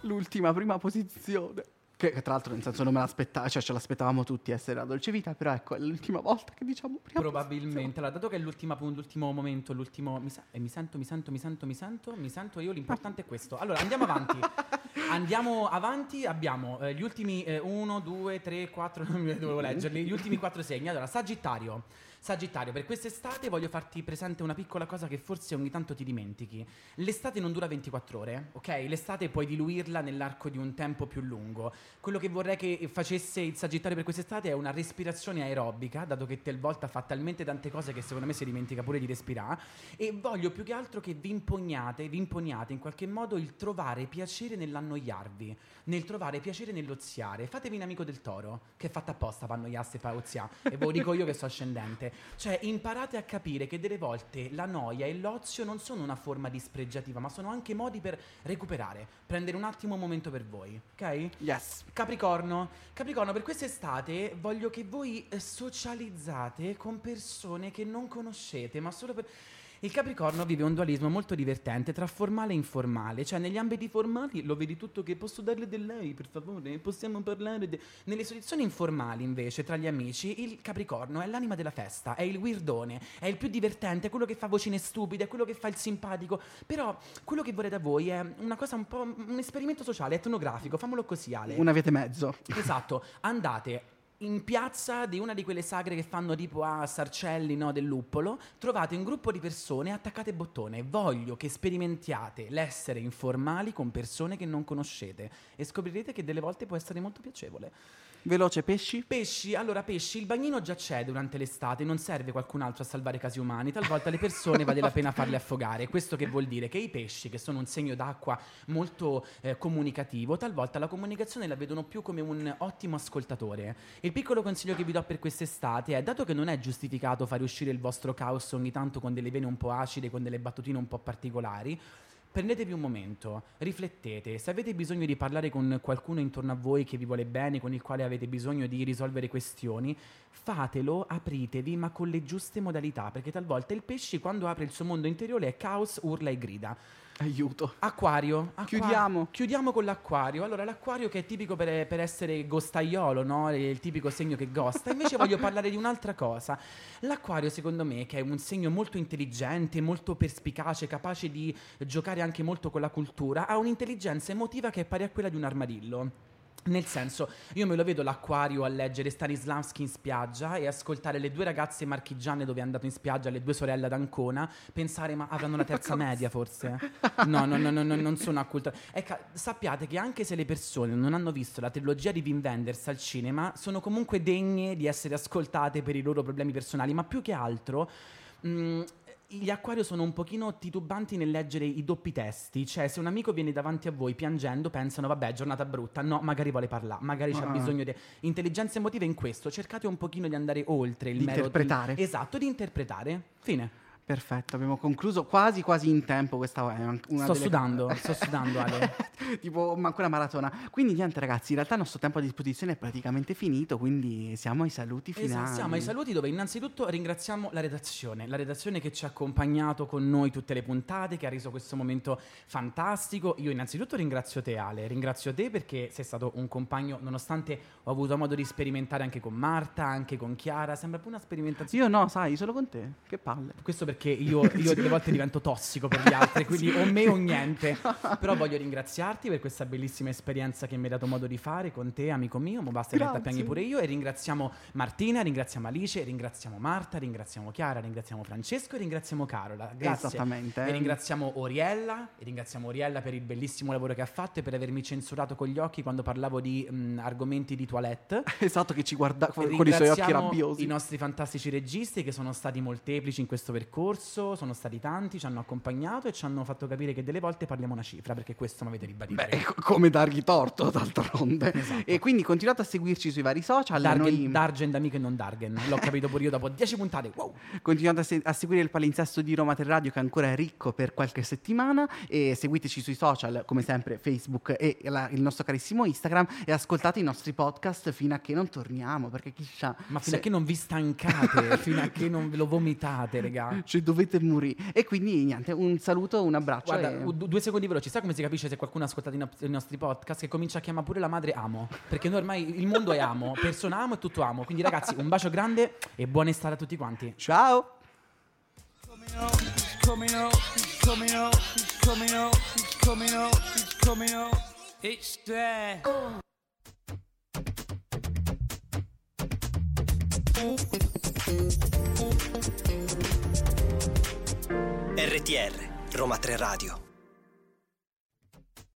L'ultima prima posizione. Che, che tra l'altro, nel senso, non me l'aspettavo, cioè ce l'aspettavamo tutti essere La Dolce Vita, però ecco, è l'ultima volta che diciamo prima
Probabilmente. Allora, dato che è l'ultima l'ultimo momento, l'ultimo. Mi, sa- eh, mi sento, mi sento, mi sento, mi sento, mi sento io. L'importante è questo. Allora, andiamo avanti. andiamo avanti. Abbiamo eh, gli ultimi 1, 2, 3, 4. Non mi dovevo leggerli. Gli ultimi quattro segni. Allora, Sagittario. Sagittario, per quest'estate voglio farti presente una piccola cosa che forse ogni tanto ti dimentichi. L'estate non dura 24 ore, ok? L'estate puoi diluirla nell'arco di un tempo più lungo. Quello che vorrei che facesse il Sagittario per quest'estate è una respirazione aerobica, dato che talvolta fa talmente tante cose che secondo me si dimentica pure di respirare. E voglio più che altro che vi imponiate, vi imponiate in qualche modo il trovare piacere nell'annoiarvi, nel trovare piacere nell'oziare. Fatevi un amico del toro, che è fatta apposta per annoiarsi e per oziare. E ve lo dico io che sono ascendente. Cioè, imparate a capire che delle volte la noia e l'ozio non sono una forma dispregiativa, ma sono anche modi per recuperare, prendere un attimo un momento per voi, ok?
Yes.
Capricorno, Capricorno, per quest'estate voglio che voi eh, socializzate con persone che non conoscete, ma solo per... Il Capricorno vive un dualismo molto divertente tra formale e informale, cioè negli ambiti formali lo vedi tutto che posso darle del lei, per favore, possiamo parlare de-". Nelle situazioni informali invece tra gli amici il Capricorno è l'anima della festa, è il weirdone, è il più divertente, è quello che fa vocine stupide, è quello che fa il simpatico, però quello che vorrei da voi è una cosa un po' un esperimento sociale, etnografico, famolo così Ale.
Una via e mezzo.
Esatto, andate in piazza di una di quelle sagre che fanno tipo a Sarcelli, no, del luppolo, trovate un gruppo di persone, attaccate bottone. Voglio che sperimentiate l'essere informali con persone che non conoscete e scoprirete che delle volte può essere molto piacevole.
Veloce, pesci?
Pesci, allora pesci, il bagnino già c'è durante l'estate, non serve qualcun altro a salvare casi umani, talvolta le persone vale la pena farle affogare. Questo che vuol dire che i pesci, che sono un segno d'acqua molto eh, comunicativo, talvolta la comunicazione la vedono più come un ottimo ascoltatore. Il piccolo consiglio che vi do per quest'estate è, dato che non è giustificato fare uscire il vostro caos ogni tanto con delle vene un po' acide, con delle battutine un po' particolari, Prendetevi un momento, riflettete, se avete bisogno di parlare con qualcuno intorno a voi che vi vuole bene, con il quale avete bisogno di risolvere questioni, fatelo, apritevi, ma con le giuste modalità, perché talvolta il pesce quando apre il suo mondo interiore è caos, urla e grida.
Aiuto.
Acquario. acqua-
Chiudiamo.
Chiudiamo con l'acquario. Allora, l'acquario che è tipico per, per essere gostaiolo, no? È il tipico segno che gosta. Invece voglio parlare di un'altra cosa. L'acquario, secondo me, che è un segno molto intelligente, molto perspicace, capace di giocare anche molto con la cultura, ha un'intelligenza emotiva che è pari a quella di un armadillo. Nel senso, io me lo vedo l'acquario a leggere Stanislavski in spiaggia e ascoltare le due ragazze marchigiane dove è andato in spiaggia, le due sorelle ad Ancona, pensare ma avranno la terza media forse? No, no, no, no, no, non sono acculto. Ecco, sappiate che anche se le persone non hanno visto la trilogia di Wim Wenders al cinema, sono comunque degne di essere ascoltate per i loro problemi personali, ma più che altro... mh, gli acquario sono un pochino titubanti nel leggere i doppi testi, cioè se un amico viene davanti a voi piangendo pensano vabbè giornata brutta, no magari vuole parlare, magari c'ha
Ah.
bisogno di intelligenza emotiva in questo, cercate un pochino di andare oltre il
Di
mero
interpretare.
esatto, di interpretare. Fine.
Perfetto, abbiamo concluso quasi quasi in tempo questa è una
Sto sudando, sto sudando Ale.
tipo manco una maratona. Quindi niente ragazzi, in realtà il nostro tempo a disposizione è praticamente finito, quindi siamo ai saluti finali.
Esatto, siamo ai saluti dove innanzitutto ringraziamo la redazione, la redazione che ci ha accompagnato con noi tutte le puntate, che ha reso questo momento fantastico. Io innanzitutto ringrazio te Ale, ringrazio te perché sei stato un compagno, nonostante ho avuto modo di sperimentare anche con Marta, anche con Chiara, sembra più una sperimentazione.
Io no, sai, solo con te. Che palle.
Questo perché io, io delle volte divento tossico per gli altri, quindi o me o niente. Però voglio ringraziarti per questa bellissima esperienza che mi hai dato modo di fare con te, amico mio. Ma basta
Grazie.
pianghi pure io. E ringraziamo Martina, ringraziamo Alice, ringraziamo Marta, ringraziamo Chiara, ringraziamo Francesco e ringraziamo Carola. Grazie.
Esattamente.
E ringraziamo Oriella, e ringraziamo Oriella per il bellissimo lavoro che ha fatto e per avermi censurato con gli occhi quando parlavo di mh, argomenti di toilette.
Esatto, che ci guarda con i suoi occhi rabbiosi.
I nostri fantastici registi che sono stati molteplici in questo percorso, sono stati tanti, ci hanno accompagnato e ci hanno fatto capire che delle volte parliamo una cifra, perché questo mi avete ribadito.
Beh, co- come dargli torto d'altronde.
Esatto.
E quindi continuate a seguirci sui vari social.
Dargen,
noi-
Dargen amico e non Dargen, l'ho capito pure io dopo 10 puntate. Wow.
Continuate a, se- a seguire il palinsesto di Roma 3 Radio che ancora è ricco per qualche settimana e seguiteci sui social come sempre Facebook e la- il nostro carissimo Instagram e ascoltate i nostri podcast fino a che non torniamo perché chissà
Ma fino
se-
a che non vi stancate, fino a che non ve lo vomitate, regà.
Cioè, dovete morire. E quindi niente un saluto un abbraccio
Guarda,
e-
due secondi veloci, sai come si capisce se qualcuno ha ascoltato i, no- i nostri podcast? Che comincia a chiamare pure la madre Amo, perché noi ormai il mondo è Amo, persona Amo e tutto Amo. Quindi ragazzi, un bacio grande e buona estate a tutti quanti.
ciao!
Coming up,
RTR, Roma 3 Radio.